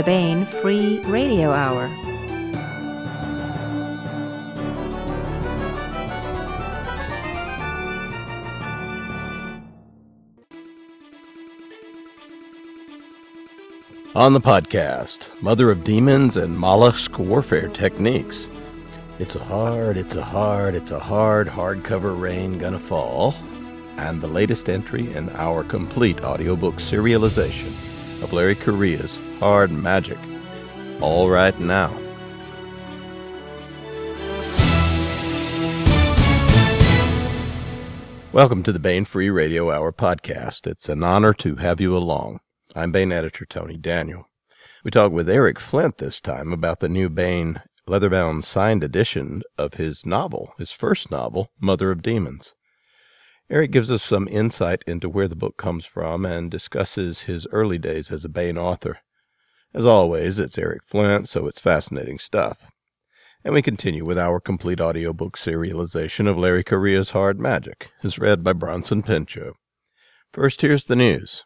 the Baen Free Radio Hour. On the podcast, Mother of Demons and Mollusk Warfare Techniques. It's a hard, it's a hard, it's a hard, hardcover rain gonna fall. And the latest entry in our complete audiobook serialization of Larry Correia's Hard Magic. All right now. Welcome to the Baen Free Radio Hour podcast. It's an honor to have you along. I'm Baen editor Tony Daniel. We talk with Eric Flint this time about the new Baen leatherbound signed edition of his novel, his first novel, Mother of Demons. Eric gives us some insight into where the book comes from and discusses his early days as a Baen author. As always, it's Eric Flint, so it's fascinating stuff. And we continue with our complete audiobook serialization of Larry Correia's Hard Magic, as read by Bronson Pinchot. First, here's the news.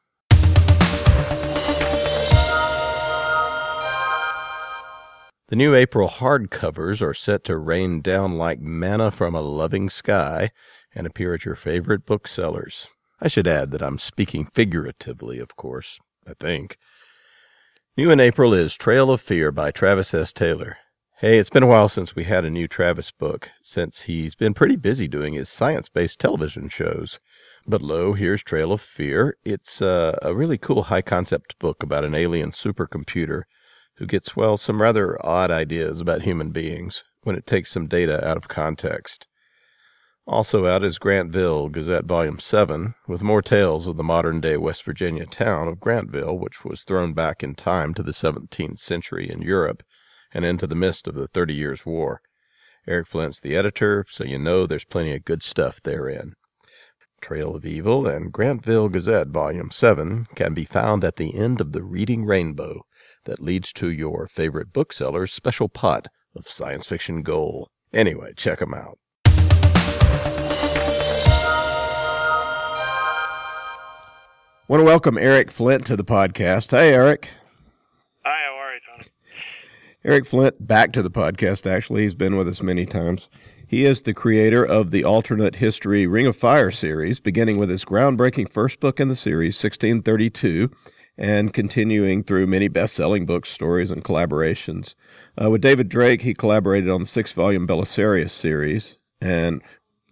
The new April hardcovers are set to rain down like manna from a loving sky and appear at your favorite booksellers. I should add that I'm speaking figuratively, of course, I think. New in April is Trail of Fear by Travis S. Taylor. Hey, it's been a while since we had a new Travis book, since he's been pretty busy doing his science based television shows. But lo, here's Trail of Fear. It's uh, a really cool high concept book about an alien supercomputer who gets, well, some rather odd ideas about human beings when it takes some data out of context. Also out is Grantville Gazette Volume 7, with more tales of the modern day West Virginia town of Grantville, which was thrown back in time to the 17th century in Europe and into the midst of the Thirty Years' War. Eric Flint's the editor, so you know there's plenty of good stuff therein. Trail of Evil and Grantville Gazette, Volume 7, can be found at the end of the Reading Rainbow that leads to your favorite bookseller's special pot of science fiction gold. Anyway, check them out. Want to welcome Eric Flint to the podcast. Hey, Eric. Hi, how are you, Tony? Eric Flint back to the podcast, actually. He's been with us many times. He is the creator of the alternate history Ring of Fire series, beginning with his groundbreaking first book in the series, 1632, and continuing through many best selling books, stories, and collaborations. Uh, with David Drake, he collaborated on the six volume Belisarius series, and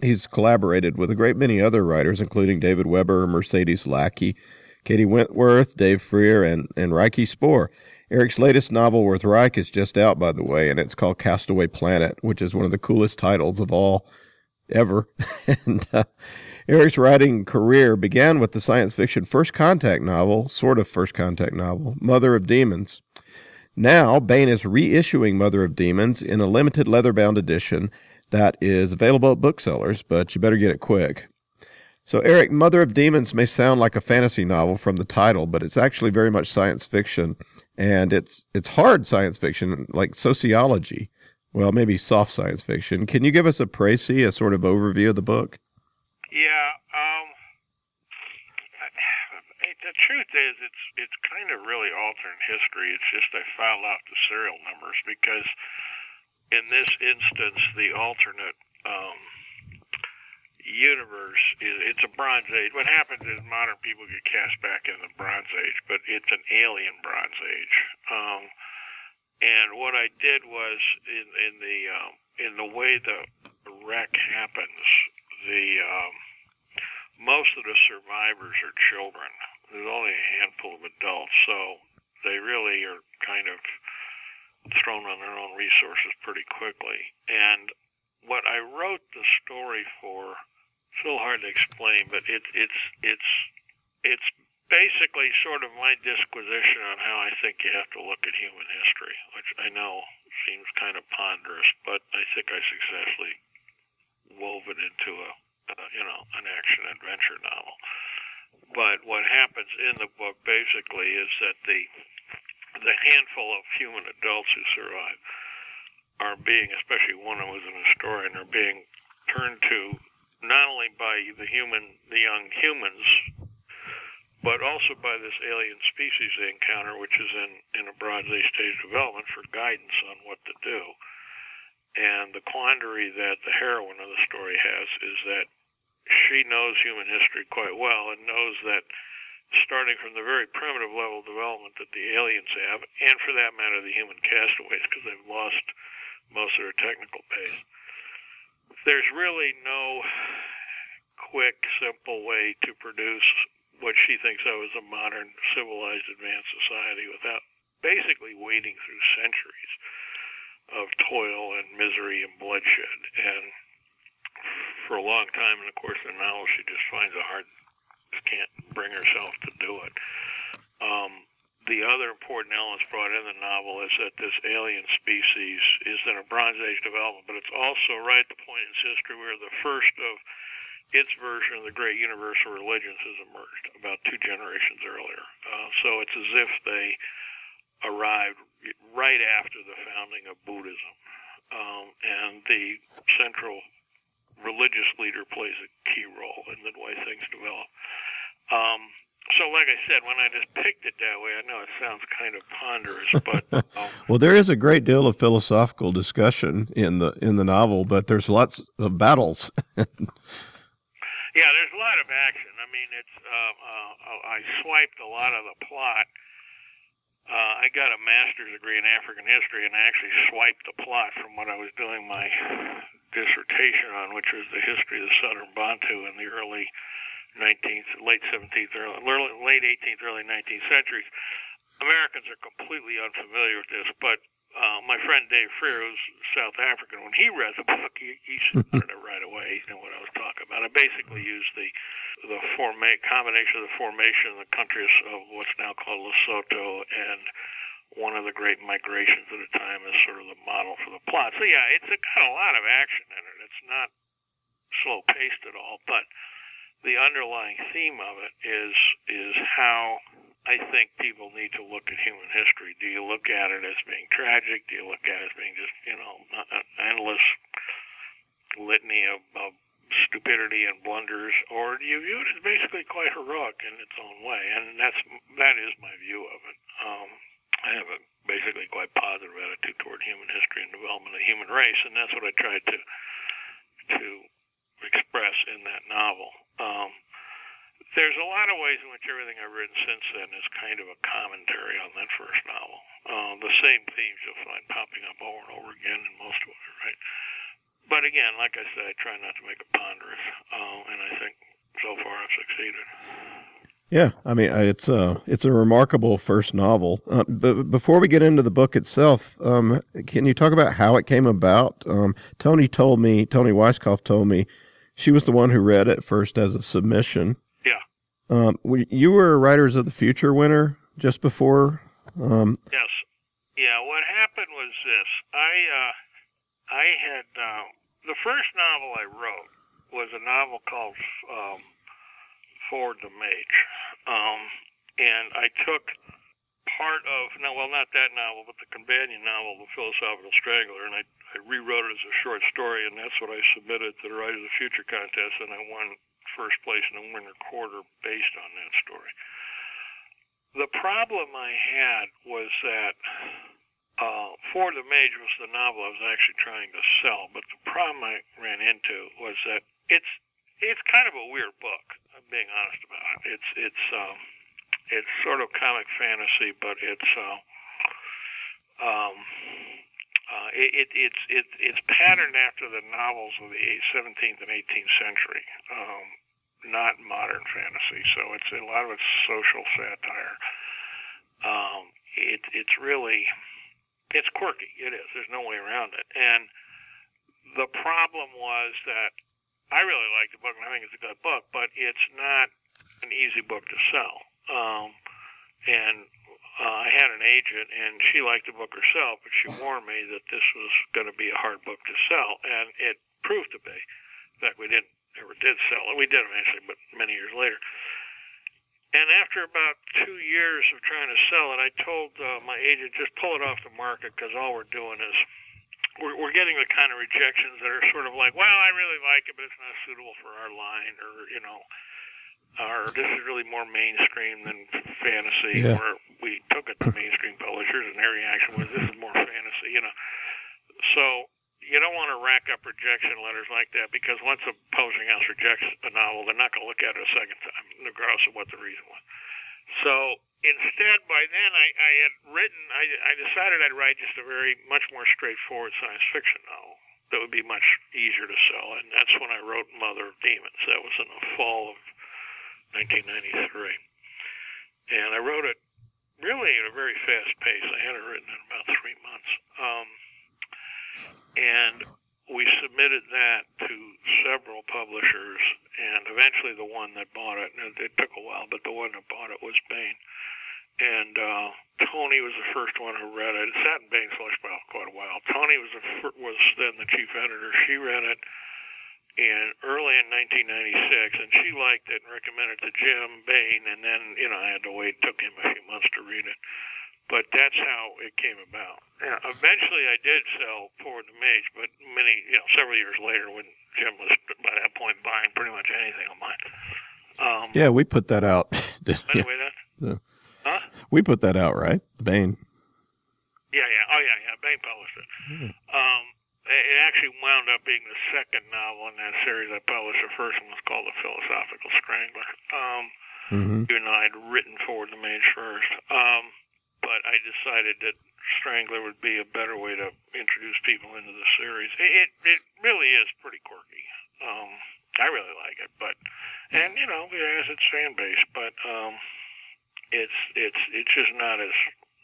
he's collaborated with a great many other writers, including David Weber, Mercedes Lackey, K.D. Wentworth, Dave Freer, and, and Ryk Spoor. Eric's latest novel, Worth Reich, is just out, by the way, and it's called Castaway Planet, which is one of the coolest titles of all ever. and uh, Eric's writing career began with the science fiction First Contact novel, sort of First Contact novel, Mother of Demons. Now, Baen is reissuing Mother of Demons in a limited leather-bound edition that is available at booksellers, but you better get it quick. So, Eric, Mother of Demons may sound like a fantasy novel from the title, but it's actually very much science fiction and it's it's hard science fiction like sociology. Well, maybe soft science fiction. Can you give us a précis, a sort of overview of the book? Yeah. Um, the truth is, it's it's kind of really alternate history. It's just I filed out the serial numbers because in this instance, the alternate um, universe is it's a Bronze Age. What happens is modern people get cast back in the Bronze Age, but it's an alien Bronze Age. Um, and what I did was in in the um, in the way the wreck happens, the um, most of the survivors are children. There's only a handful of adults, so they really are kind of thrown on their own resources pretty quickly. And what I wrote the story for little hard to explain, but it, it's it's it's basically sort of my disquisition on how I think you have to look at human history, which I know seems kind of ponderous, but I think I successfully wove it into a uh, you know an action adventure novel. But what happens in the book basically is that the the handful of human adults who survive are being, especially one who was an historian, are being turned to not only by the human, the young humans, but also by this alien species they encounter, which is in, in a Age stage development for guidance on what to do. And the quandary that the heroine of the story has is that she knows human history quite well and knows that starting from the very primitive level of development that the aliens have, and for that matter, the human castaways, because they've lost most of their technical base, there's really no quick, simple way to produce what she thinks of as a modern, civilized, advanced society without basically wading through centuries of toil and misery and bloodshed. And for a long time, and of course, the novel, she just finds it hard, can't bring herself to do it. Um, the other important elements brought in the novel is that this alien species is in a Bronze Age development, but it's also right at the point in its history where the first of its version of the great universal religions has emerged about two generations earlier. Uh, so it's as if they arrived right after the founding of Buddhism. Um, and the central religious leader plays a key role in the way things develop. Um, so, like I said, when I just picked it that way, I know it sounds kind of ponderous, but um, well, there is a great deal of philosophical discussion in the in the novel, but there's lots of battles. Yeah, there's a lot of action. I mean, it's uh, uh, I swiped a lot of the plot. Uh, I got a master's degree in African history, and I actually swiped the plot from what I was doing my dissertation on, which was the history of the Southern Bantu in the early 19th, late 17th, early, late 18th, early 19th centuries. Americans are completely unfamiliar with this, but uh, my friend Dave Freer, who's South African, when he read the book, he, he spotted it right away. He knew what I was talking about. I basically used the the forma- combination of the formation of the countries of what's now called Lesotho and one of the great migrations at the time as sort of the model for the plot. So yeah, it's a, got a lot of action in it. It's not slow paced at all, but the underlying theme of it is is how I think people need to look at human history. Do you look at it as being tragic? Do you look at it as being just, you know, an endless litany of, of stupidity and blunders, or do you view it as basically quite heroic in its own way? And that's that is my view of it. Um, I have a basically quite positive attitude toward human history and development of the human race, and that's what I tried to to express in that novel. Um, there's a lot of ways in which everything I've written since then is kind of a commentary on that first novel. Uh, the same themes you'll find popping up over and over again in most of it, right? But again, like I said, I try not to make it ponderous, uh, and I think so far I've succeeded. Yeah, I mean it's a it's a remarkable first novel. Uh, but before we get into the book itself, um, can you talk about how it came about? Um, Tony told me, Tony Weisskopf told me, she was the one who read it first as a submission, um, you were a Writers of the Future winner just before. Um, yes. Yeah. What happened was this. I uh, I had uh, the first novel I wrote was a novel called um, Forward the Mage, um, and I took part of no, well, not that novel, but the companion novel, The Philosophical Strangler, and I, I rewrote it as a short story, and that's what I submitted to the Writers of the Future contest, and I won first place in the winter quarter based on that story. The problem I had was that uh, Forward the Mage was the novel I was actually trying to sell, but the problem I ran into was that it's it's kind of a weird book. I'm being honest about it. It's it's um, it's sort of comic fantasy, but it's uh, um, uh, it, it, it's it, it's patterned after the novels of the 17th and 18th century. Um, not modern fantasy. So it's a lot of it's social satire. Um, it, it's really it's quirky. It is. There's no way around it. And the problem was that I really like the book, and I think it's a good book, but it's not an easy book to sell. Um, and uh, I had an agent, and she liked the book herself, but she warned me that this was going to be a hard book to sell, and it proved to be. In fact, we didn't ever did sell it. We did eventually, but many years later. And after about two years of trying to sell it, I told uh, my agent just pull it off the market because all we're doing is we're, we're getting the kind of rejections that are sort of like, well, I really like it, but it's not suitable for our line, or you know. are this is really more mainstream than fantasy. Yeah. Where we took it to mainstream publishers, and their reaction was, "This is more fantasy," you know. So you don't want to rack up rejection letters like that because once a publishing house rejects a novel, they're not going to look at it a second time, regardless of what the reason was. So instead, by then, I, I had written. I, I decided I'd write just a very much more straightforward science fiction novel that would be much easier to sell, and that's when I wrote Mother of Demons. That was in the fall of 1993, and I wrote it really at a very fast pace. I had it written in about three months. Um, and we submitted that to several publishers, and eventually the one that bought it, and it, took a while, but the one that bought it was Baen. And uh, Tony was the first one who read it. It sat in slush pile quite a while. Tony was the fir- was then the chief editor. She read it in early in 1996, and she liked it and recommended it to Jim Baen, And then you know I had to wait. It took him a few months to read it but that's how it came about. Yeah, eventually, I did sell Forward the Mage, but many, you know, several years later, when Jim was by that point buying pretty much anything of mine. Um, Yeah, we put that out. Anyway, that. Yeah. Huh? we put that out, right? Baen. Yeah, yeah. Oh, yeah, yeah. Baen published it. Um, it it actually wound up being the second novel in that series I published. The first one was called The Philosophical Strangler. Um, Mm-hmm. even though I'd written Forward the Mage first. Um, but I decided that Strangler would be a better way to introduce people into the series. It it, it really is pretty quirky. Um, I really like it, but and you know it has its fan base, but um, it's it's it's just not as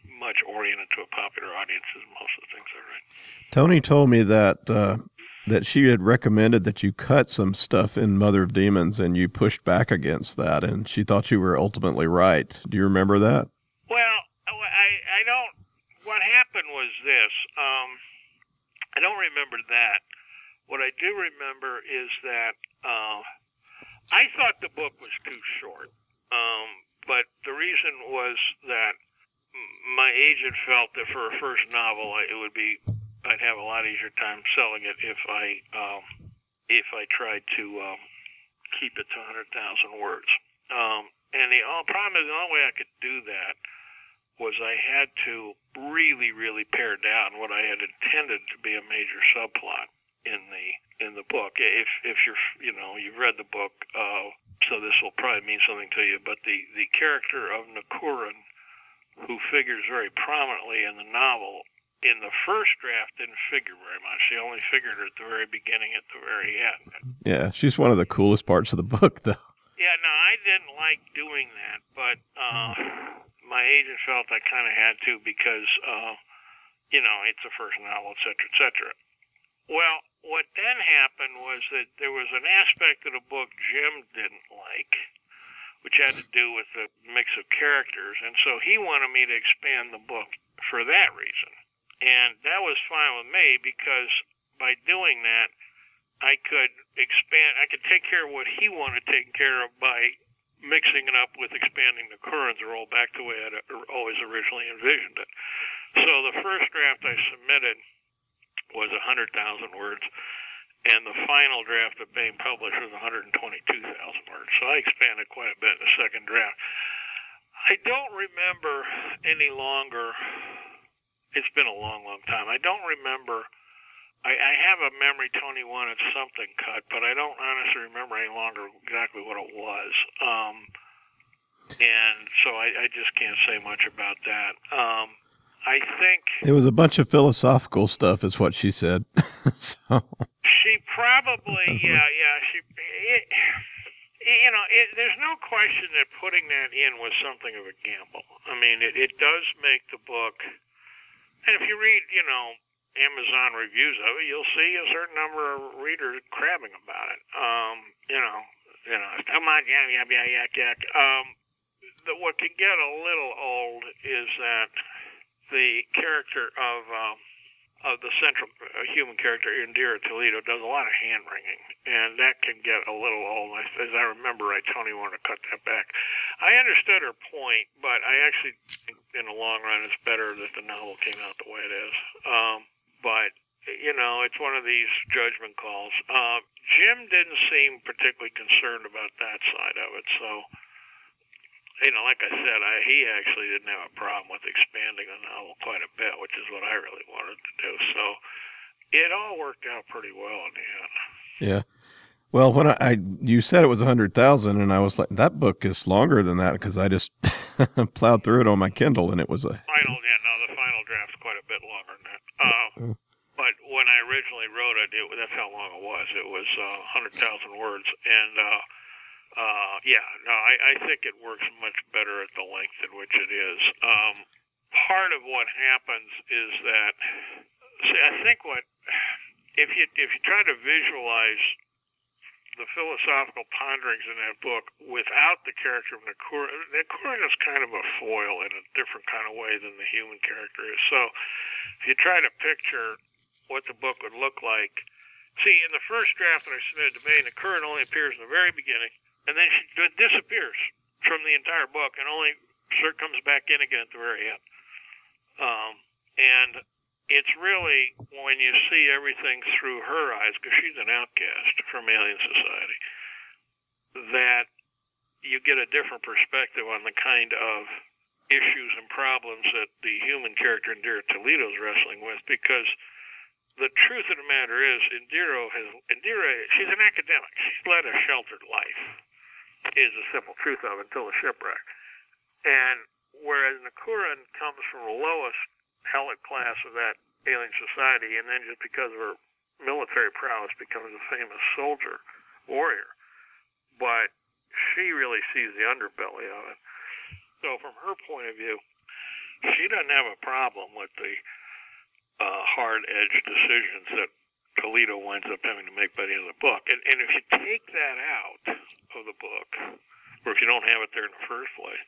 much oriented to a popular audience as most of the things I write. Tony told me that uh, that she had recommended that you cut some stuff in Mother of Demons, and you pushed back against that, and she thought you were ultimately right. Do you remember that? Well, I I don't. What happened was this. Um, I don't remember that. What I do remember is that uh, I thought the book was too short. Um, but the reason was that my agent felt that for a first novel, it would be I'd have a lot easier time selling it if I um, if I tried to um, keep it to 100,000 words. Um, and the only problem is the only way I could do that was I had to really, really pare down what I had intended to be a major subplot in the in the book. If if you're you know you've read the book, uh, so this will probably mean something to you. But the the character of Nakurin, who figures very prominently in the novel, in the first draft didn't figure very much. She only figured at the very beginning, at the very end. Yeah, she's one of the coolest parts of the book, though. Yeah, no, I didn't like doing that, but uh, my agent felt I kind of had to because, uh, you know, it's a first novel, et cetera, et cetera. Well, what then happened was that there was an aspect of the book Jim didn't like, which had to do with the mix of characters, and so he wanted me to expand the book for that reason. And that was fine with me because by doing that, I could expand. I could take care of what he wanted taken care of by mixing it up with expanding the Curran's role back the way I'd always originally envisioned it. So the first draft I submitted was 100,000 words, and the final draft that Baen published was 122,000 words. So I expanded quite a bit in the second draft. I don't remember any longer. It's been a long, long time. I don't remember. I, I have a memory Tony wanted something cut, but I don't honestly remember any longer exactly what it was. Um, and so I, I just can't say much about that. Um, I think It was a bunch of philosophical stuff, is what she said. so, she probably, yeah, yeah, she, it, you know, it, there's no question that putting that in was something of a gamble. I mean, it, it does make the book, and if you read, you know, Amazon reviews of it, you'll see a certain number of readers crabbing about it. Um, you know, you know, come on, yeah, yeah, yeah, yak, yak. Um, the, what can get a little old is that the character of um, of the central uh, human character Indira Toledo does a lot of hand wringing, and that can get a little old. As, I remember, right, Tony wanted to cut that back. I understood her point, but I actually, in the long run, it's better that the novel came out the way it is. Um, but you know, it's one of these judgment calls. Uh, Jim didn't seem particularly concerned about that side of it, so you know, like I said, I, he actually didn't have a problem with expanding the novel quite a bit, which is what I really wanted to do. So it all worked out pretty well in the end. Yeah. Well, when I, I you said it was a hundred thousand, and I was like, that book is longer than that because I just plowed through it on my Kindle, and it was a final. Yeah, no, the final draft's quite a bit longer than that. Uh, but when I originally wrote it, it that's how long it was. It was uh, hundred thousand words, and uh, uh, yeah, no, I, I think it works much better at the length at which it is. Um, part of what happens is that, see, I think what if you if you try to visualize the philosophical ponderings in that book without the character of Nikurin, Nikurin is kind of a foil in a different kind of way than the human character is. So, if you try to picture what the book would look like, see, in the first draft that I submitted to May, Nikurin only appears in the very beginning and then she disappears from the entire book and only comes back in again at the very end. Um, and it's really when you see everything through her eyes, because she's an outcast from alien society, that you get a different perspective on the kind of issues and problems that the human character Indira Toledo is wrestling with. Because the truth of the matter is, Indira has Indira. She's an academic. She's led a sheltered life is the simple truth of until the shipwreck. And whereas Nikurin comes from the lowest helot class of that alien society, and then just because of her military prowess becomes a famous soldier, warrior. But she really sees the underbelly of it. So from her point of view, she doesn't have a problem with the uh, hard-edged decisions that Toledo winds up having to make by the end of the book. And, and if you take that out of the book, or if you don't have it there in the first place,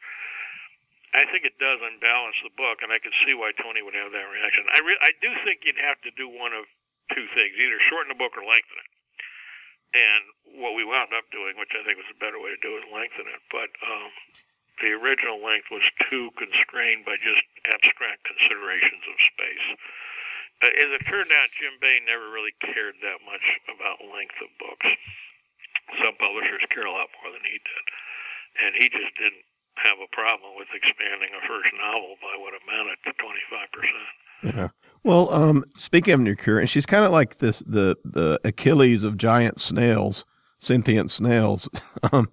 I think it does unbalance the book, and I can see why Tony would have that reaction. I re- I do think you'd have to do one of two things: either shorten the book or lengthen it. And what we wound up doing, which I think was a better way to do, is lengthen it. But um, the original length was too constrained by just abstract considerations of space. As it turned out, Jim Baen never really cared that much about length of books. Some publishers care a lot more than he did, and he just didn't have a problem with expanding a first novel by what amounted to twenty five percent. Yeah. Well, um, speaking of Nikurin, she's kind of like this the the Achilles of giant snails, sentient snails. um,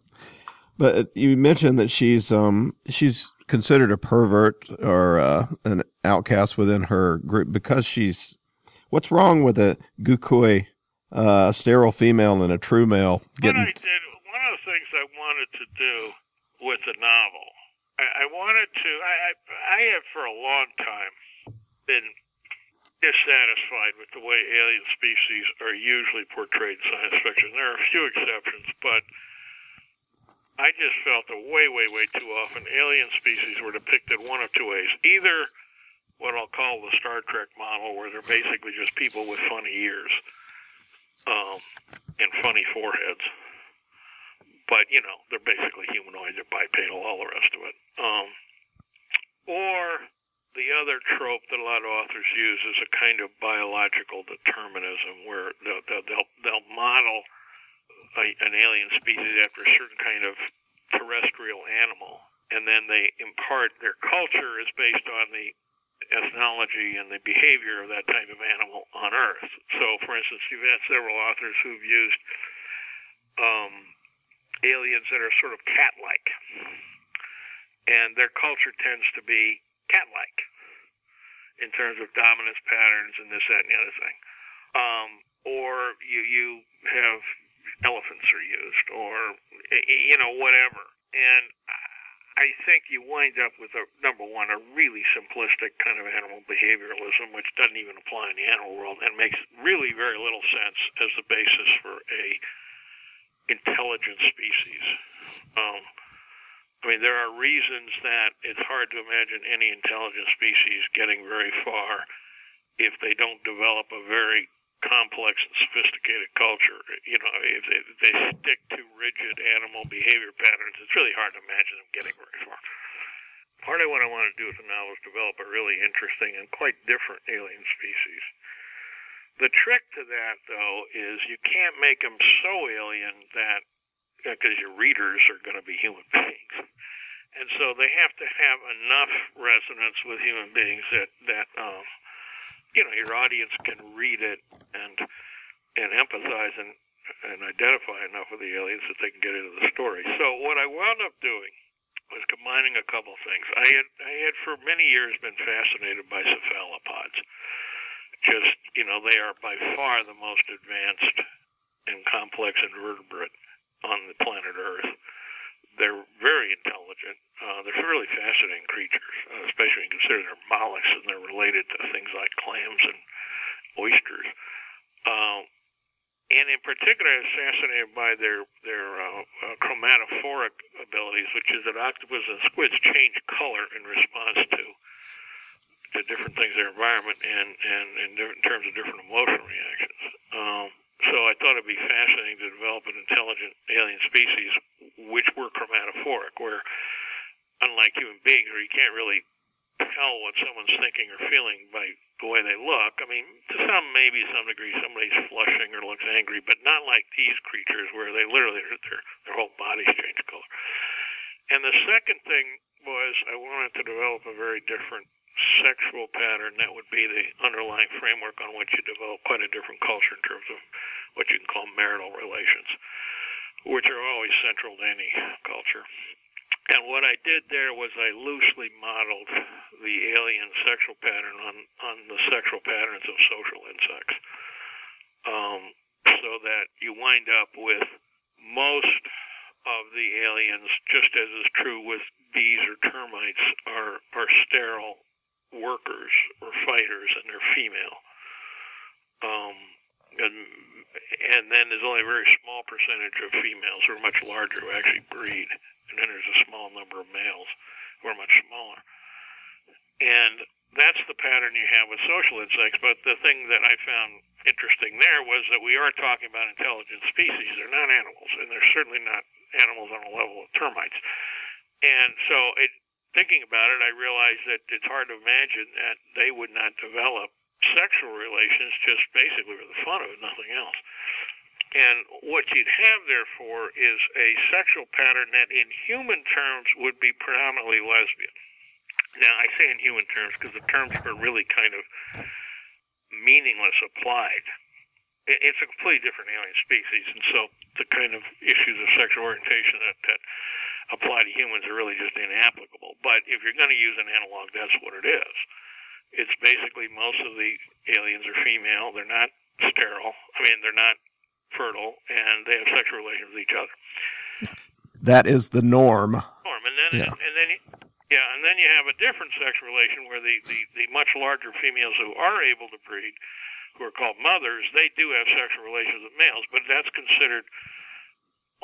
but you mentioned that she's um she's considered a pervert or uh, an outcast within her group because she's. What's wrong with a gukui, uh, a sterile female and a true male? Getting... What I did, one of the things I wanted to do with the novel, I, I wanted to. I, I, I have for a long time been dissatisfied with the way alien species are usually portrayed in science fiction. There are a few exceptions, but I just felt that way, way, way too often alien species were depicted one of two ways. Either what I'll call the Star Trek model, where they're basically just people with funny ears um, and funny foreheads. But, you know, they're basically humanoid, they're bipedal, all the rest of it. Um, or the other trope that a lot of authors use is a kind of biological determinism where they'll, they'll, they'll model – a, an alien species after a certain kind of terrestrial animal, and then they impart their culture is based on the ethnology and the behavior of that type of animal on Earth. So, for instance, you've had several authors who've used um, aliens that are sort of cat-like, and their culture tends to be cat-like in terms of dominance patterns and this, that, and the other thing. Um, or you you have elephants are used or you know whatever. And I think you wind up with a number one a really simplistic kind of animal behavioralism which doesn't even apply in the animal world and makes really very little sense as the basis for a intelligent species. Um, I mean, there are reasons that it's hard to imagine any intelligent species getting very far if they don't develop a very complex and sophisticated culture. You know, if they, they stick to rigid animal behavior patterns, it's really hard to imagine them getting very far. Part of what I want to do with the novel is develop a really interesting and quite different alien species. the trick to that, though, is you can't make them so alien that because your readers are going to be human beings, and so they have to have enough resonance with human beings that that um, you know your audience can read it and and empathize and and identify enough with the aliens that they can get into the story. So what I wound up doing was combining a couple things. I had I had for many years been fascinated by cephalopods just, you know, they are by far the most advanced and complex invertebrate on the planet Earth. They're very intelligent. Uh, they're really fascinating creatures, uh, especially when you consider they're mollusks and they're related to things like clams and oysters. Um, and in particular, fascinated by their their uh, uh, chromatophoric abilities, which is that octopus and squids change color in response to to different things in their environment and, and in, different, in terms of different emotional reactions. Um, so I thought it'd be fascinating to develop an intelligent alien species which were chromatophoric, where unlike human beings, where you can't really tell what someone's thinking or feeling by the way they look. I mean, to some, maybe some degree, somebody's flushing or looks angry, but not like these creatures where they literally their their whole bodies change color. And the second thing was I wanted to develop a very different sexual pattern, that would be the underlying framework on which you develop quite a different culture in terms of what you can call marital relations, which are always central to any culture. And what I did there was I loosely modeled the alien sexual pattern on, on the sexual patterns of social insects. Um, so that you wind up with most of the aliens, just as is true with bees or termites, are, are sterile workers or fighters, and they're female. Um, and and then there's only a very small percentage of females who are much larger who actually breed, and then there's a small number of males who are much smaller. And that's the pattern you have with social insects. But the thing that I found interesting there was that we are talking about intelligent species. They're not animals, and they're certainly not animals on the level of termites. And so it thinking about it, I realized that it's hard to imagine that they would not develop sexual relations just basically for the fun of it, nothing else. And what you'd have, therefore, is a sexual pattern that in human terms would be predominantly lesbian. Now, I say in human terms because the terms are really kind of meaningless applied. It's a completely different alien species, and so the kind of issues of sexual orientation that, that apply to humans are really just inapplicable. But if you're going to use an analog, that's what it is. It's basically most of the aliens are female. They're not sterile. I mean, they're not fertile, and they have sexual relations with each other. That is the norm. Norm, and then yeah. and then yeah, and then you have a different sexual relation where the, the the much larger females who are able to breed, who are called mothers, they do have sexual relations with males, but that's considered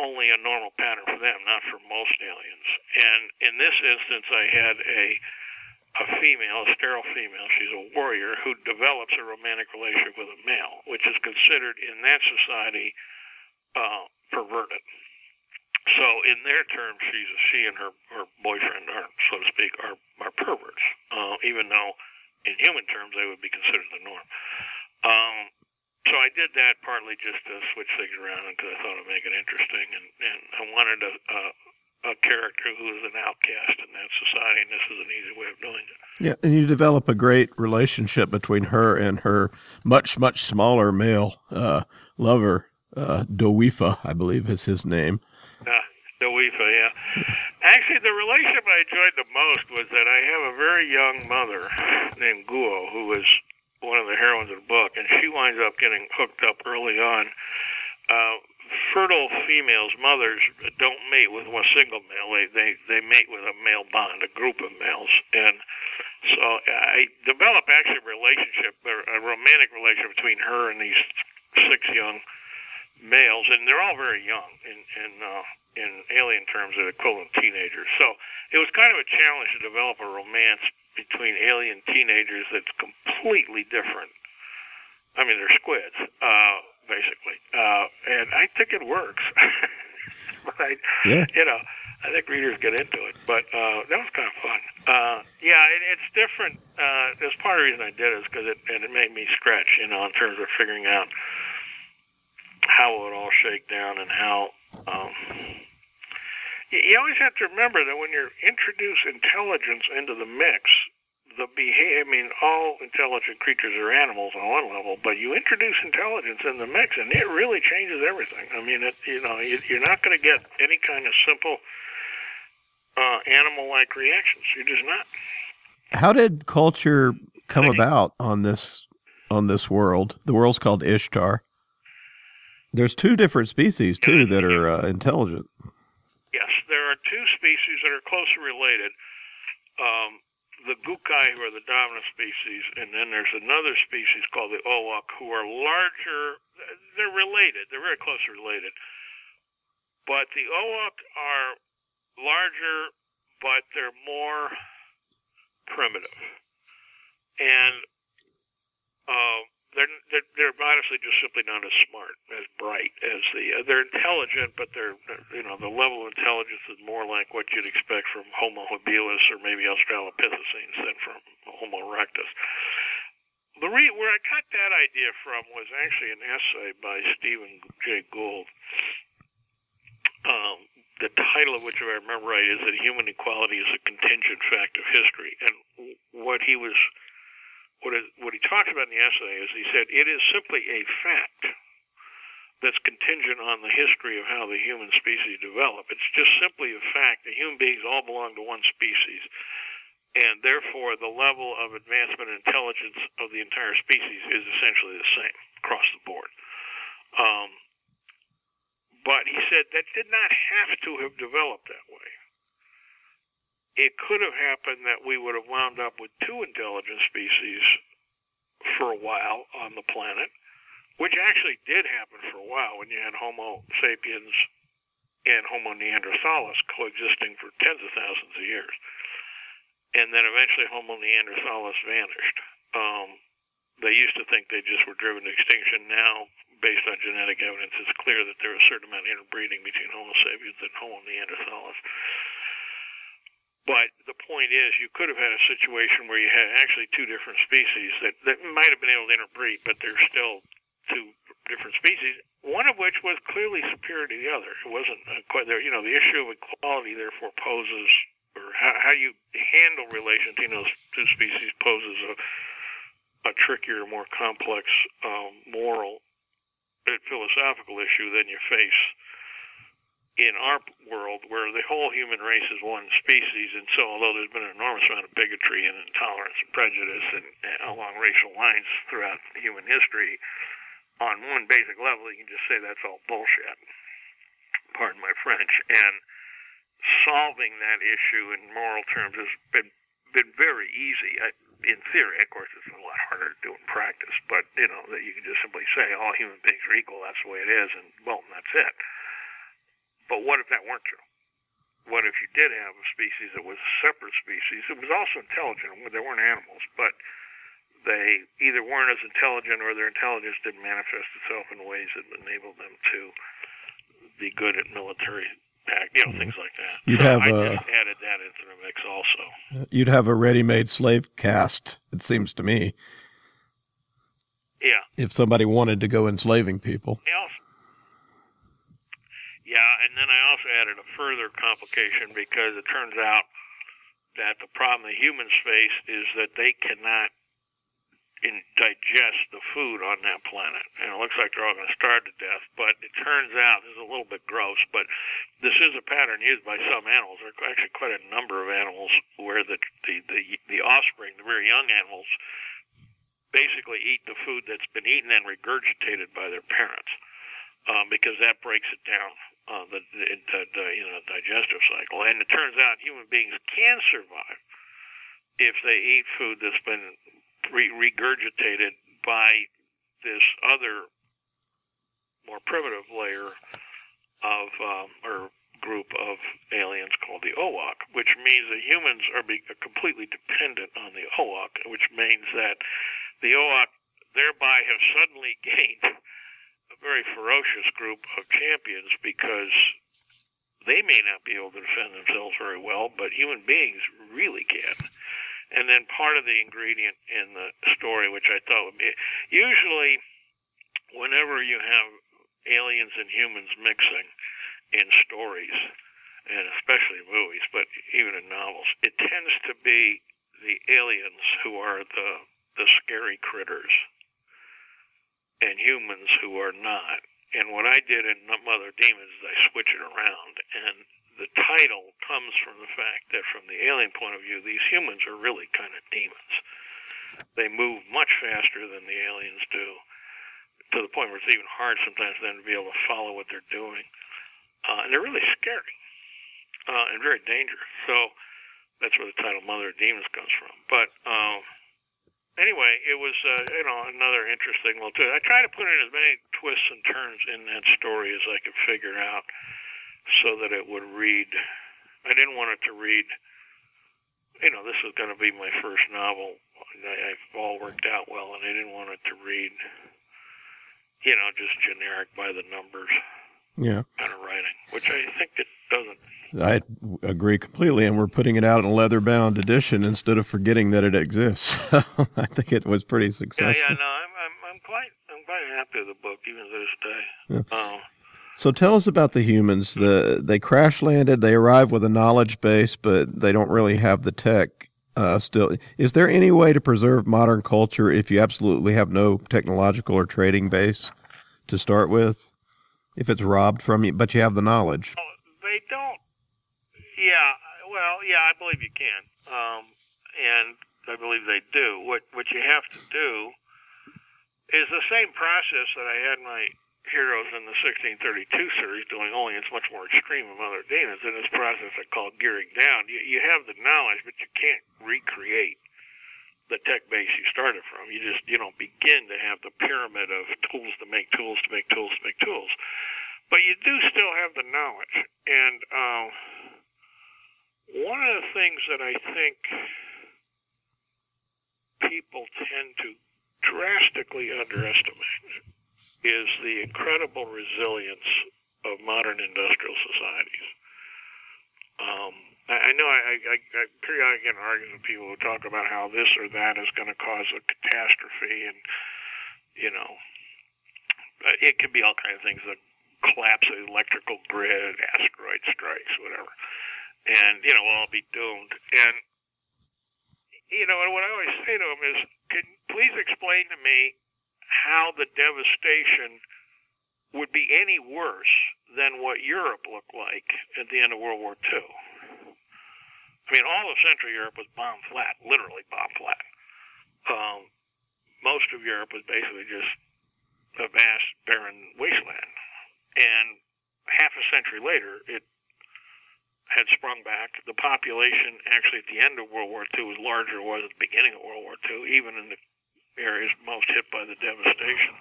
only a normal pattern for them, not for most aliens. And in this instance, I had a a female, a sterile female, she's a warrior who develops a romantic relationship with a male, which is considered in that society uh, perverted. So, in their terms, she's she and her her boyfriend are, so to speak, are are perverts, uh, even though in human terms they would be considered the norm. Um, so I did that partly just to switch things around because I thought it'd make it interesting, and, and I wanted a, a a character who is an outcast in that society, and this is an easy way of doing it. Yeah, and you develop a great relationship between her and her much much smaller male uh, lover, uh, I believe is his name. Uh, Dowifa, yeah. Actually, the relationship I enjoyed the most was that I have a very young mother named Guo who was one of the heroines of the book, and she winds up getting hooked up early on. Uh, fertile females, mothers, don't mate with one single male. They they they mate with a male bond, a group of males, and so I develop actually a relationship, a romantic relationship between her and these six young males, and they're all very young in in uh, in alien terms, they're equivalent teenagers. So it was kind of a challenge to develop a romance between alien teenagers that's completely different. I mean, they're squids, uh, basically, uh, and I think it works. but I, yeah. you know, I think readers get into it. But uh, that was kind of fun. Uh, yeah, it, it's different. Uh, that's part of the reason I did it is because it, and it made me scratch, you know, in terms of figuring out how it would all shake down and how. Um, you, you always have to remember that when you introduce intelligence into the mix, the behavior. I mean, all intelligent creatures are animals on one level, but you introduce intelligence in the mix, and it really changes everything. I mean, it, you know, you, you're not going to get any kind of simple uh, animal-like reactions. You're just not. How did culture come about on this on this world? The world's called Ishtar. There's two different species too that are uh, intelligent. Yes, there are two species that are closely related. Um, the Gukai, who are the dominant species, and then there's another species called the Owak, who are larger. They're related. They're very closely related. But the Owak are larger, but they're more primitive. And uh, they're, they're honestly just simply not as smart, as bright as the. Uh, they're intelligent, but they're you know the level of intelligence is more like what you'd expect from Homo habilis or maybe Australopithecines than from Homo erectus. The re- where I got that idea from was actually an essay by Stephen Jay Gould. Um, the title of which, if I remember right, is that human equality is a contingent fact of history. And what he was, what, what he talks about in the essay is he said it is simply a fact that's contingent on the history of how the human species developed. It's just simply a fact that human beings all belong to one species, and therefore the level of advancement and intelligence of the entire species is essentially the same across the board. Um, but he said that did not have to have developed that way. It could have happened that we would have wound up with two intelligent species for a while on the planet, which actually did happen for a while when you had Homo sapiens and Homo neanderthalis coexisting for tens of thousands of years. And then eventually Homo neanderthalis vanished. Um, they used to think they just were driven to extinction. Now based on genetic evidence, it's clear that there is a certain amount of interbreeding between Homo sapiens and Homo neanderthalis. But the point is, you could have had a situation where you had actually two different species that, that might have been able to interbreed, but they're still two different species, one of which was clearly superior to the other. It wasn't quite there. You know, the issue of equality therefore poses, or how, how you handle relation between those two species poses a, a trickier, more complex um, moral philosophical issue than you face in our world where the whole human race is one species and so although there's been an enormous amount of bigotry and intolerance and prejudice and, and along racial lines throughout human history on one basic level you can just say that's all bullshit pardon my french and solving that issue in moral terms has been been very easy I, in theory, of course, it's a lot harder to do in practice. But you know that you can just simply say all human beings are equal. That's the way it is, and well, that's it. But what if that weren't true? What if you did have a species that was a separate species? It was also intelligent. They weren't animals, but they either weren't as intelligent or their intelligence didn't manifest itself in ways that enabled them to be good at military you know, mm-hmm. things like that. You'd so have I a, added that into the mix also. You'd have a ready-made slave caste. It seems to me. Yeah. If somebody wanted to go enslaving people. yeah, and then I also added a further complication because it turns out that the problem the humans face is that they cannot in, digest the food on that planet. And it looks like they're all going to starve to death. But it turns out, this is a little bit gross, but this is a pattern used by some animals. There are actually quite a number of animals where the, the, the, the offspring, the very young animals, basically eat the food that's been eaten and regurgitated by their parents. Um, because that breaks it down, uh, the, the, the, you know digestive cycle, and it turns out human beings can survive if they eat food that's been re- regurgitated by this other more primitive layer of um, or group of aliens called the Owak, which means that humans are be- completely dependent on the Owak, which means that the Owak thereby have suddenly gained very ferocious group of champions because they may not be able to defend themselves very well, but human beings really can. And then part of the ingredient in the story, which I thought would be usually whenever you have aliens and humans mixing in stories, and especially movies, but even in novels, it tends to be the aliens who are the the scary critters and humans who are not. And what I did in Mother Demons is I switch it around, and the title comes from the fact that from the alien point of view, these humans are really kind of demons. They move much faster than the aliens do, to the point where it's even hard sometimes then to be able to follow what they're doing. Uh, and they're really scary uh, and very dangerous. So that's where the title Mother of Demons comes from. But um, anyway, it was uh, you know another interesting little twist. I try to put in as many twists and turns in that story as I could figure out, so that it would read. I didn't want it to read. You know, this was going to be my first novel. I, I've all worked out well, and I didn't want it to read. You know, just generic by the numbers. Yeah. Kind of writing, which I think it doesn't I agree completely, and we're putting it out in a leather-bound edition instead of forgetting that it exists. I think it was pretty successful. Yeah, yeah, no, I'm, I'm, I'm quite, I'm quite happy with the book even to this day. Yeah. Um, so tell us about the humans. The they crash landed. They arrive with a knowledge base, but they don't really have the tech. Uh, still, is there any way to preserve modern culture if you absolutely have no technological or trading base to start with? If it's robbed from you, but you have the knowledge. Oh, they don't yeah, well, yeah, I believe you can, um, and I believe they do. What what you have to do is the same process that I had my heroes in the 1632 series doing, only it's much more extreme of other demons. In this process I call gearing down, you, you have the knowledge, but you can't recreate the tech base you started from. You just you don't begin to have the pyramid of tools to make tools to make tools to make tools, but you do still have the knowledge and. Um, one of the things that I think people tend to drastically underestimate is the incredible resilience of modern industrial societies. Um, I, I know I, I, I periodically get arguments with people who talk about how this or that is going to cause a catastrophe, and you know, it could be all kinds of things: the collapse of the electrical grid, asteroid strikes, whatever and you know we'll be doomed. And you know, and what I always say to them is, can please explain to me how the devastation would be any worse than what Europe looked like at the end of World War II. I mean, all of Central Europe was bomb flat, literally bomb flat. Um, most of Europe was basically just a vast barren wasteland. And half a century later, it had sprung back. The population, actually, at the end of World War II, was larger than it was at the beginning of World War II, even in the areas most hit by the devastation.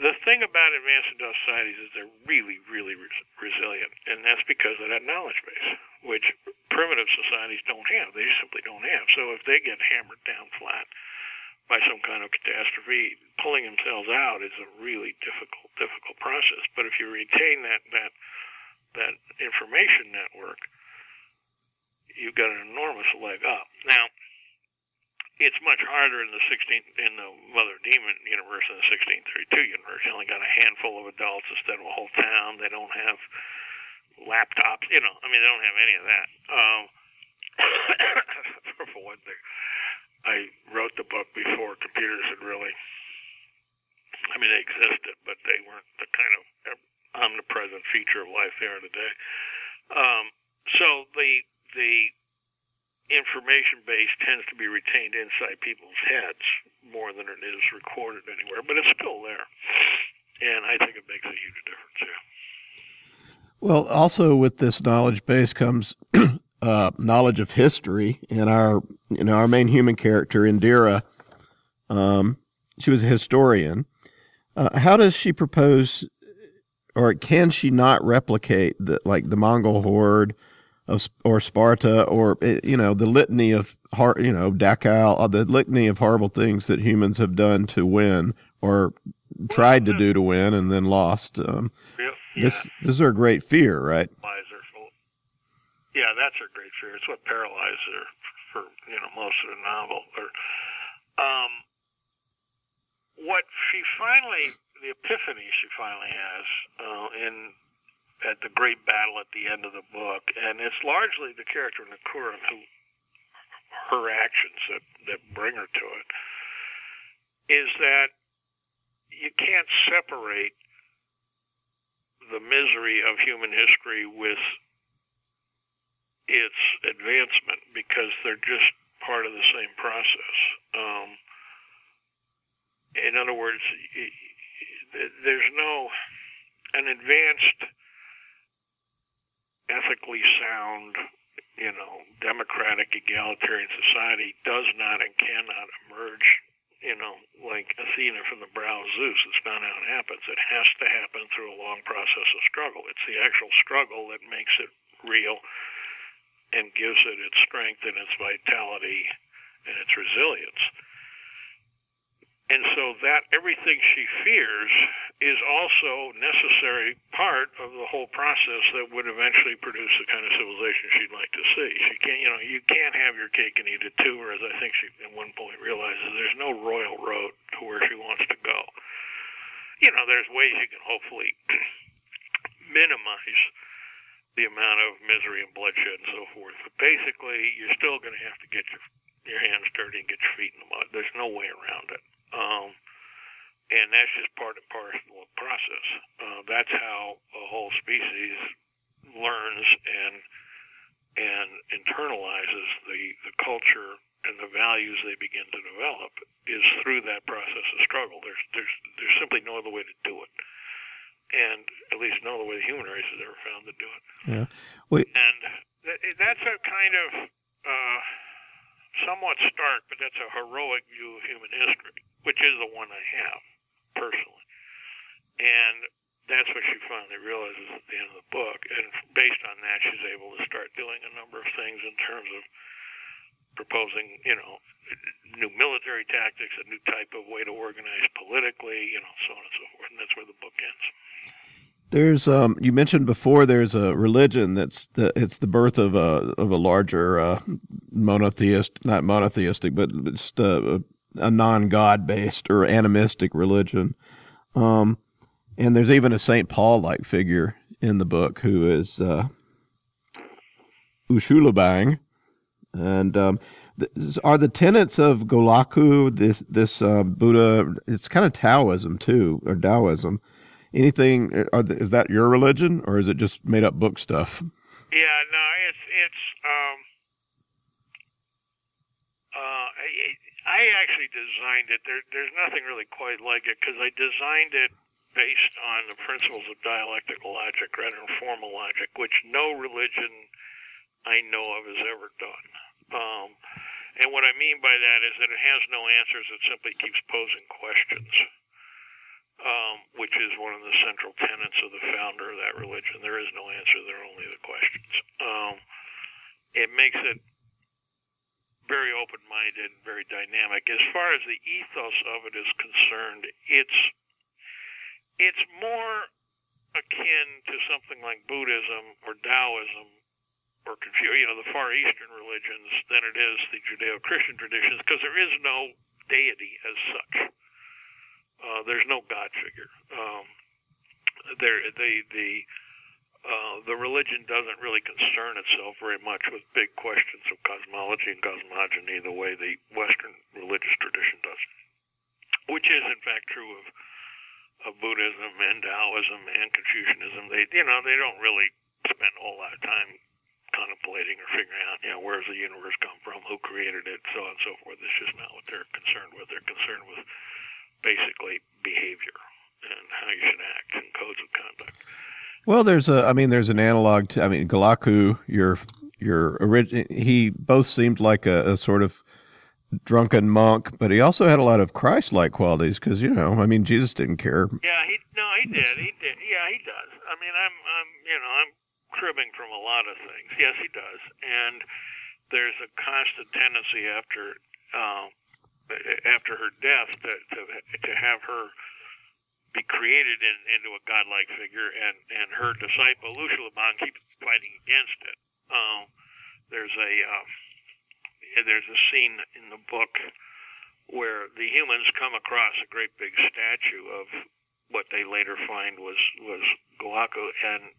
The thing about advanced industrial societies is they're really, really res- resilient, and that's because of that knowledge base, which primitive societies don't have. They simply don't have. So if they get hammered down flat by some kind of catastrophe, pulling themselves out is a really difficult, difficult process. But if you retain that that that information network, you've got an enormous leg up. Now, it's much harder in the 16 in the Mother Demon universe than the 1632 universe. You only got a handful of adults instead of a whole town. They don't have laptops. You know, I mean, they don't have any of that. Um, for one thing, I wrote the book before computers had really. I mean, they existed, but they weren't the kind of omnipresent feature of life there today. Um, so the the information base tends to be retained inside people's heads more than it is recorded anywhere, but it's still there, and I think it makes a huge difference. Yeah. Well, also with this knowledge base comes uh, knowledge of history, and our you know our main human character Indira, um, she was a historian. Uh, how does she propose or can she not replicate the like the Mongol horde of or Sparta or eh, you know the litany of you know Dachau, uh, the litany of horrible things that humans have done to win or tried to do to win and then lost. Um. This this is her great fear, right? Yeah, that's her great fear. It's what paralyzed her for you know most of the novel. Or, um, what she finally, the epiphany she finally has uh, in at the great battle at the end of the book, and it's largely the character Nikurin who her actions that that bring her to it, is that you can't separate the misery of human history with its advancement because they're just part of the same process. Um, in other words, there's no an advanced, ethically sound, you know, democratic, egalitarian society does not and cannot emerge you know, like Athena from the brow of Zeus. It's not how it happens. It has to happen through a long process of struggle. It's the actual struggle that makes it real and gives it its strength and its vitality and its resilience. And so that everything she fears is also necessary part of the whole process that would eventually produce the kind of civilization she'd like to see. She can't, you know, you can't have your cake and eat it too, or as I think she at one point realizes, there's no royal road to where she wants to go. You know, there's ways you can hopefully minimize the amount of misery and bloodshed and so forth, but basically, you're still going to have to get your your hands dirty and get your feet in the mud. There's no way around it. Um, and that's just part and parcel of the process. Uh, that's how a whole species learns and and internalizes the, the culture and the values they begin to develop is through that process of struggle. There's there's there's simply no other way to do it, and at least no other way the human race has ever found to do it. Yeah, Wait. and that's a kind of uh, somewhat stark, but that's a heroic view of human history which is the one I have personally. And that's what she finally realizes at the end of the book. And based on that, she's able to start doing a number of things in terms of proposing, you know, new military tactics, a new type of way to organize politically, you know, so on and so forth. And that's where the book ends. There's um you mentioned before there's a religion that's the it's the birth of a of a larger uh, monotheist not monotheistic but it's uh, a non-God based or animistic religion. Um, and there's even a Saint Paul like figure in the book who is uh, Ushulabang. And um, th- are the tenets of Golaku this this uh, Buddha? It's kind of Taoism too, or Taoism. Anything? The, is that your religion, or is it just made up book stuff? Yeah, no, it's it's um, uh, I actually designed it. There, there's nothing really quite like it because I designed it based on the principles of dialectical logic rather than formal logic, which no religion I know of has ever done. Um, and what I mean by that is that it has no answers. It simply keeps posing questions, um, which is one of the central tenets of the founder of that religion. There is no answer. There are only the questions. Um, it makes it very open minded, and very dynamic. As far as the ethos of it is concerned, it's it's more akin to something like Buddhism or Taoism or Confucius, you know, the Far Eastern religions than it is the Judeo-Christian traditions because there is no deity as such. Uh, there's no God figure. Um, there, the the uh, the religion doesn't really concern itself very much with big questions of cosmology and cosmogony the way the Western religious tradition does, which is in fact true of of Buddhism and Taoism and Confucianism. They, you know, they don't really spend a whole lot of time contemplating or figuring out, you know, where's the universe come from, who created it, so on and so forth. It's just not what they're concerned with. They're concerned with basically behavior and how you should act and codes of conduct. Well, there's a, I mean, there's an analog to, I mean, Galaku, your, your original, he both seemed like a, a, sort of drunken monk, but he also had a lot of Christ-like qualities because, you know, I mean, Jesus didn't care. Yeah, he, no, he did. He did. Yeah, he does. I mean, I'm, I'm, you know, I'm cribbing from a lot of things. Yes, he does. And there's a constant tendency after, uh, after her death to, to, to have her be created in, into a godlike figure, and and her disciple Ushalaban keeps fighting against it. Um, there's a uh, there's a scene in the book where the humans come across a great big statue of what they later find was was Goaku, and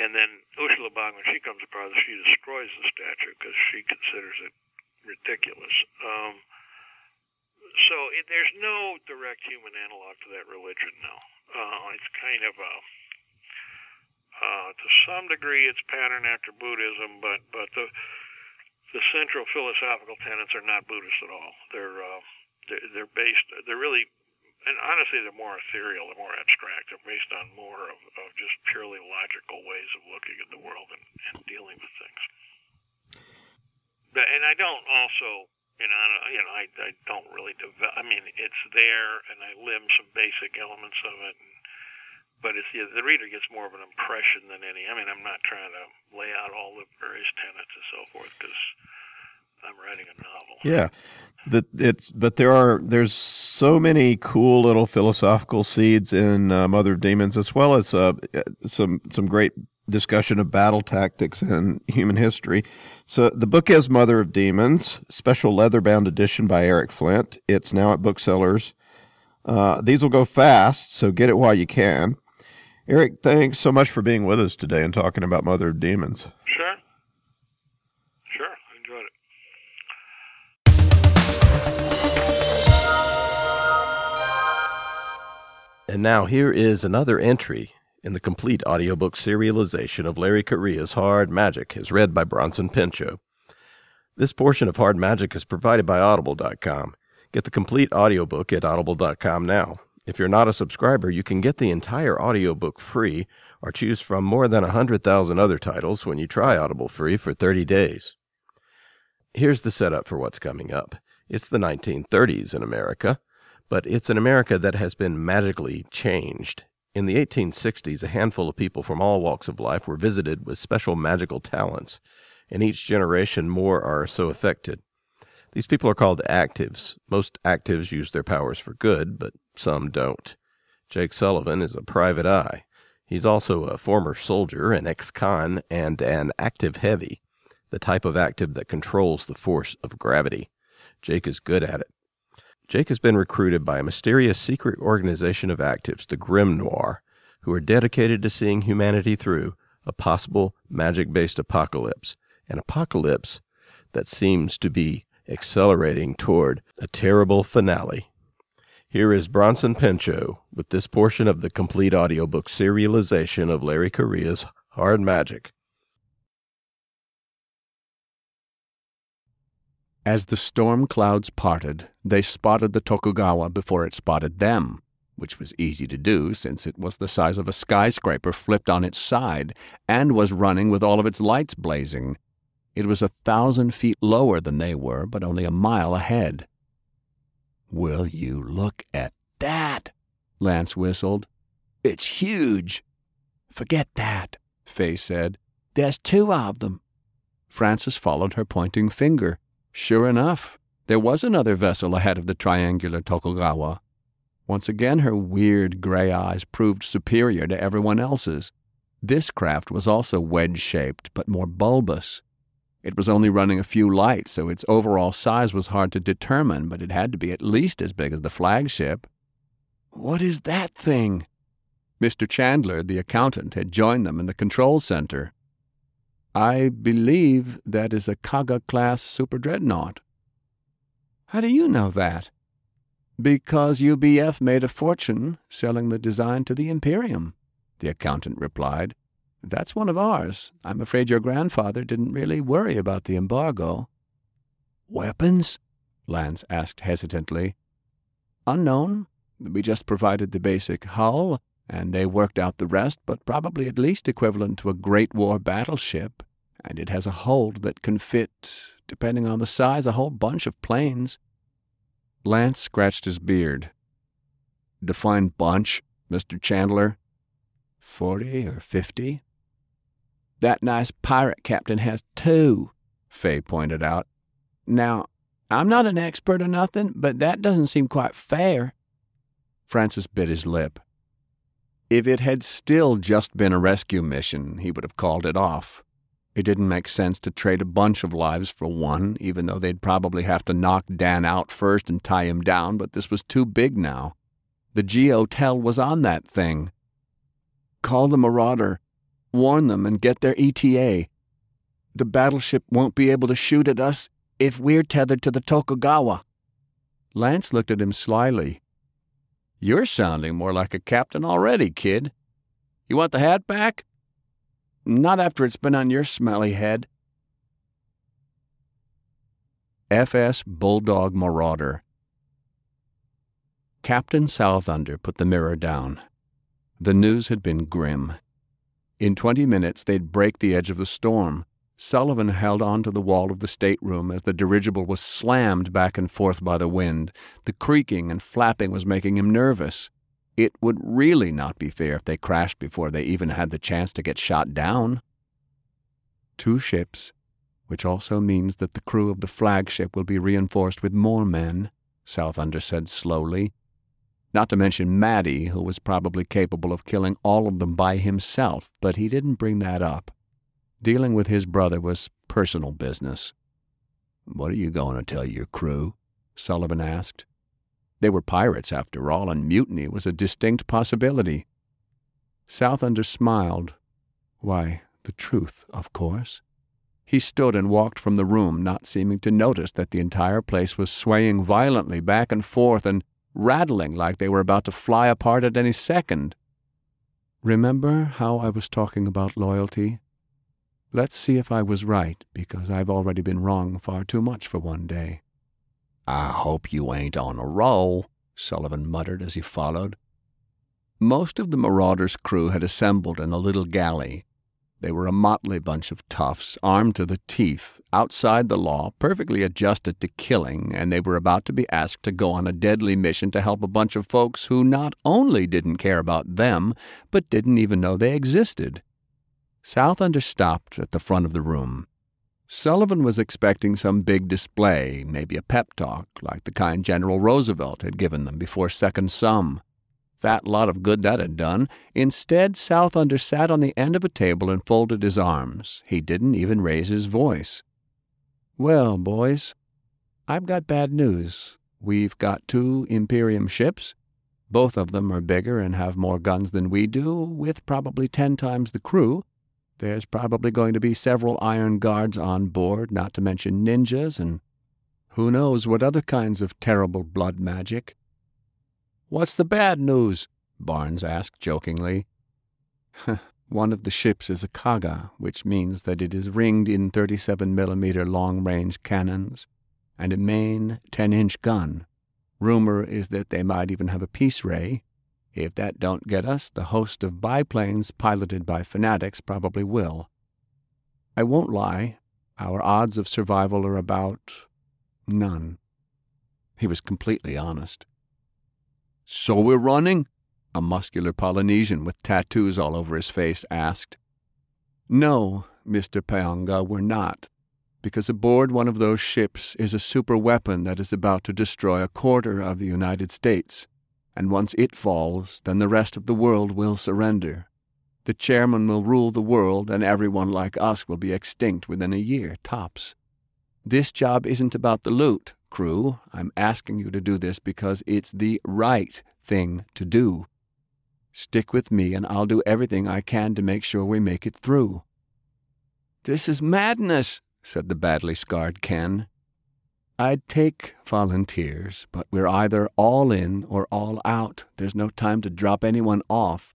and then Ushalaban, when she comes across she destroys the statue because she considers it ridiculous. Um, so it, there's no direct human analog to that religion now. Uh, it's kind of a uh, to some degree it's patterned after Buddhism, but but the the central philosophical tenets are not Buddhist at all. They're uh, they're, they're based. They're really and honestly, they're more ethereal, they're more abstract. They're based on more of, of just purely logical ways of looking at the world and, and dealing with things. And I don't also, you know, you know, I, I don't really develop. I mean, it's there, and I limb some basic elements of it. And, but it's the, the reader gets more of an impression than any. I mean, I'm not trying to lay out all the various tenets and so forth because I'm writing a novel. Yeah, that it's but there are there's so many cool little philosophical seeds in uh, Mother of Demons, as well as uh, some some great discussion of battle tactics and human history. So the book is Mother of Demons, special leather bound edition by Eric Flint. It's now at booksellers. Uh, these will go fast, so get it while you can. Eric, thanks so much for being with us today and talking about Mother of Demons. Sure. Sure. I enjoyed it. And now here is another entry in the complete audiobook serialization of Larry Correia's Hard Magic, as read by Bronson Pinchot. This portion of Hard Magic is provided by Audible.com. Get the complete audiobook at Audible.com now. If you're not a subscriber, you can get the entire audiobook free or choose from more than 100,000 other titles when you try Audible free for 30 days. Here's the setup for what's coming up. It's the 1930s in America but it's an America that has been magically changed. In the 1860s, a handful of people from all walks of life were visited with special magical talents, and each generation more are so affected. These people are called actives. Most actives use their powers for good, but some don't. Jake Sullivan is a private eye. He's also a former soldier, an ex con, and an active heavy, the type of active that controls the force of gravity. Jake is good at it. Jake has been recruited by a mysterious secret organization of actives, the Grimnoir, who are dedicated to seeing humanity through a possible magic based apocalypse, an apocalypse that seems to be accelerating toward a terrible finale. Here is Bronson Pinchot with this portion of the complete audiobook serialization of Larry Correia's Hard Magic. As the storm clouds parted, they spotted the Tokugawa before it spotted them, which was easy to do since it was the size of a skyscraper flipped on its side and was running with all of its lights blazing. It was a thousand feet lower than they were, but only a mile ahead. Will you look at that? Lance whistled. It's huge. Forget that, Faye said. There's two of them. Francis followed her pointing finger. Sure enough, there was another vessel ahead of the triangular Tokugawa. Once again, her weird gray eyes proved superior to everyone else's. This craft was also wedge shaped, but more bulbous. It was only running a few lights, so its overall size was hard to determine, but it had to be at least as big as the flagship. What is that thing? Mr. Chandler, the accountant, had joined them in the control center. I believe that is a Kaga class super dreadnought. How do you know that? Because UBF made a fortune selling the design to the Imperium, the accountant replied. That's one of ours. I'm afraid your grandfather didn't really worry about the embargo. Weapons? Lance asked hesitantly. Unknown. We just provided the basic hull, and they worked out the rest, but probably at least equivalent to a Great War battleship and it has a hold that can fit, depending on the size, a whole bunch of planes. Lance scratched his beard. Define bunch, Mr. Chandler. Forty or fifty? That nice pirate captain has two, Faye pointed out. Now, I'm not an expert or nothing, but that doesn't seem quite fair. Francis bit his lip. If it had still just been a rescue mission, he would have called it off. It didn't make sense to trade a bunch of lives for one, even though they'd probably have to knock Dan out first and tie him down, but this was too big now. The Geo-Tel was on that thing. Call the Marauder, warn them, and get their ETA. The battleship won't be able to shoot at us if we're tethered to the Tokugawa. Lance looked at him slyly. You're sounding more like a captain already, kid. You want the hat back? Not after it's been on your smelly head. FS Bulldog Marauder. Captain Southunder put the mirror down. The news had been grim. In twenty minutes, they'd break the edge of the storm. Sullivan held on to the wall of the stateroom as the dirigible was slammed back and forth by the wind. The creaking and flapping was making him nervous. It would really not be fair if they crashed before they even had the chance to get shot down. Two ships, which also means that the crew of the flagship will be reinforced with more men, Southunder said slowly. Not to mention Madi, who was probably capable of killing all of them by himself, but he didn't bring that up. Dealing with his brother was personal business. What are you going to tell your crew? Sullivan asked. They were pirates, after all, and mutiny was a distinct possibility. Southunder smiled. Why, the truth, of course. He stood and walked from the room, not seeming to notice that the entire place was swaying violently back and forth and rattling like they were about to fly apart at any second. Remember how I was talking about loyalty? Let's see if I was right, because I've already been wrong far too much for one day. I hope you ain't on a roll, Sullivan muttered as he followed. Most of the Marauder's crew had assembled in a little galley. They were a motley bunch of toughs, armed to the teeth, outside the law, perfectly adjusted to killing, and they were about to be asked to go on a deadly mission to help a bunch of folks who not only didn't care about them, but didn't even know they existed. Southunder stopped at the front of the room. Sullivan was expecting some big display, maybe a pep talk, like the kind General Roosevelt had given them before Second Somme. Fat lot of good that had done. Instead, Southunder sat on the end of a table and folded his arms. He didn't even raise his voice. Well, boys, I've got bad news. We've got two Imperium ships. Both of them are bigger and have more guns than we do, with probably ten times the crew. There's probably going to be several iron guards on board, not to mention ninjas, and who knows what other kinds of terrible blood magic. What's the bad news? Barnes asked jokingly. One of the ships is a Kaga, which means that it is ringed in 37 millimeter long range cannons and a main 10 inch gun. Rumor is that they might even have a peace ray, if that don't get us, the host of biplanes piloted by fanatics probably will. I won't lie, our odds of survival are about none. He was completely honest. So we're running? A muscular Polynesian with tattoos all over his face asked. No, Mr. Pyonga, we're not, because aboard one of those ships is a super weapon that is about to destroy a quarter of the United States and once it falls, then the rest of the world will surrender. The chairman will rule the world, and everyone like us will be extinct within a year, tops. This job isn't about the loot, crew. I'm asking you to do this because it's the right thing to do. Stick with me, and I'll do everything I can to make sure we make it through. This is madness, said the badly scarred Ken. I'd take volunteers, but we're either all in or all out. There's no time to drop anyone off.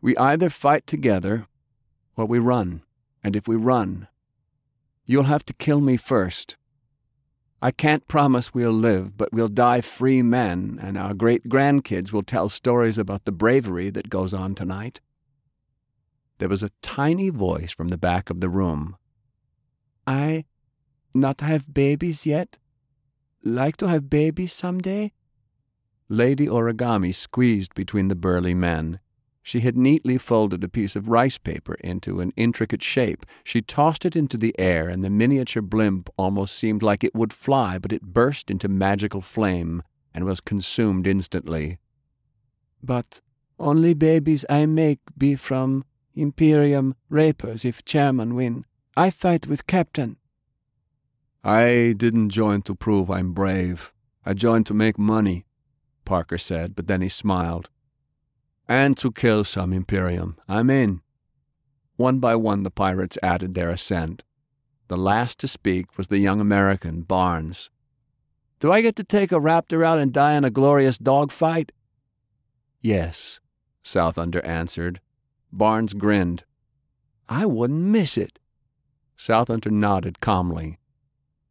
We either fight together or we run. And if we run, you'll have to kill me first. I can't promise we'll live, but we'll die free men, and our great grandkids will tell stories about the bravery that goes on tonight. There was a tiny voice from the back of the room. I not have babies yet? Like to have babies some day? Lady Origami squeezed between the burly men. She had neatly folded a piece of rice paper into an intricate shape. She tossed it into the air, and the miniature blimp almost seemed like it would fly, but it burst into magical flame and was consumed instantly. But only babies I make be from Imperium rapers if chairman win. I fight with captain. I didn't join to prove I'm brave. I joined to make money, Parker said, but then he smiled. And to kill some Imperium. I'm in. One by one the pirates added their assent. The last to speak was the young American, Barnes. Do I get to take a raptor out and die in a glorious dogfight? Yes, Southunder answered. Barnes grinned. I wouldn't miss it. Southunder nodded calmly.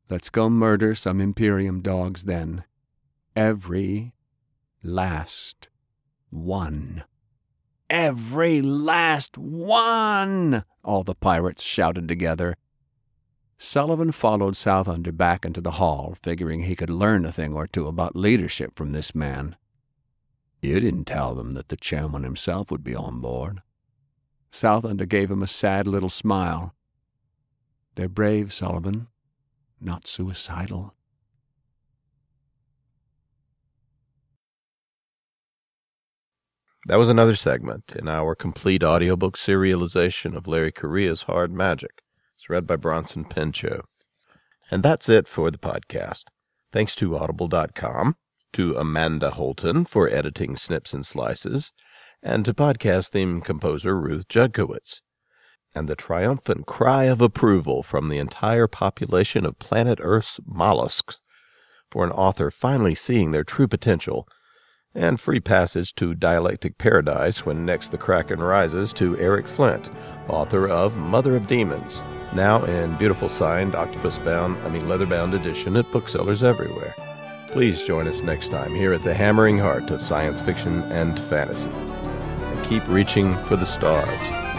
Let's go murder some Imperium dogs then. Every last one. Every last one! All the pirates shouted together. Sullivan followed Southunder back into the hall, figuring he could learn a thing or two about leadership from this man. You didn't tell them that the chairman himself would be on board. Southunder gave him a sad little smile. They're brave, Sullivan, not suicidal. That was another segment in our complete audiobook serialization of Larry Correia's Hard Magic. It's read by Bronson Pinchot. And that's it for the podcast. Thanks to Audible.com, to Amanda Holton for editing Snips and Slices, and to podcast theme composer Ruth Judkowitz. And the triumphant cry of approval from the entire population of planet Earth's mollusks for an author finally seeing their true potential, and free passage to Dialectic Paradise when next the Kraken rises to Eric Flint, author of Mother of Demons, now in beautiful signed octopus bound, I mean leather bound edition at booksellers everywhere. Please join us next time here at the hammering heart of science fiction and fantasy. And keep reaching for the stars.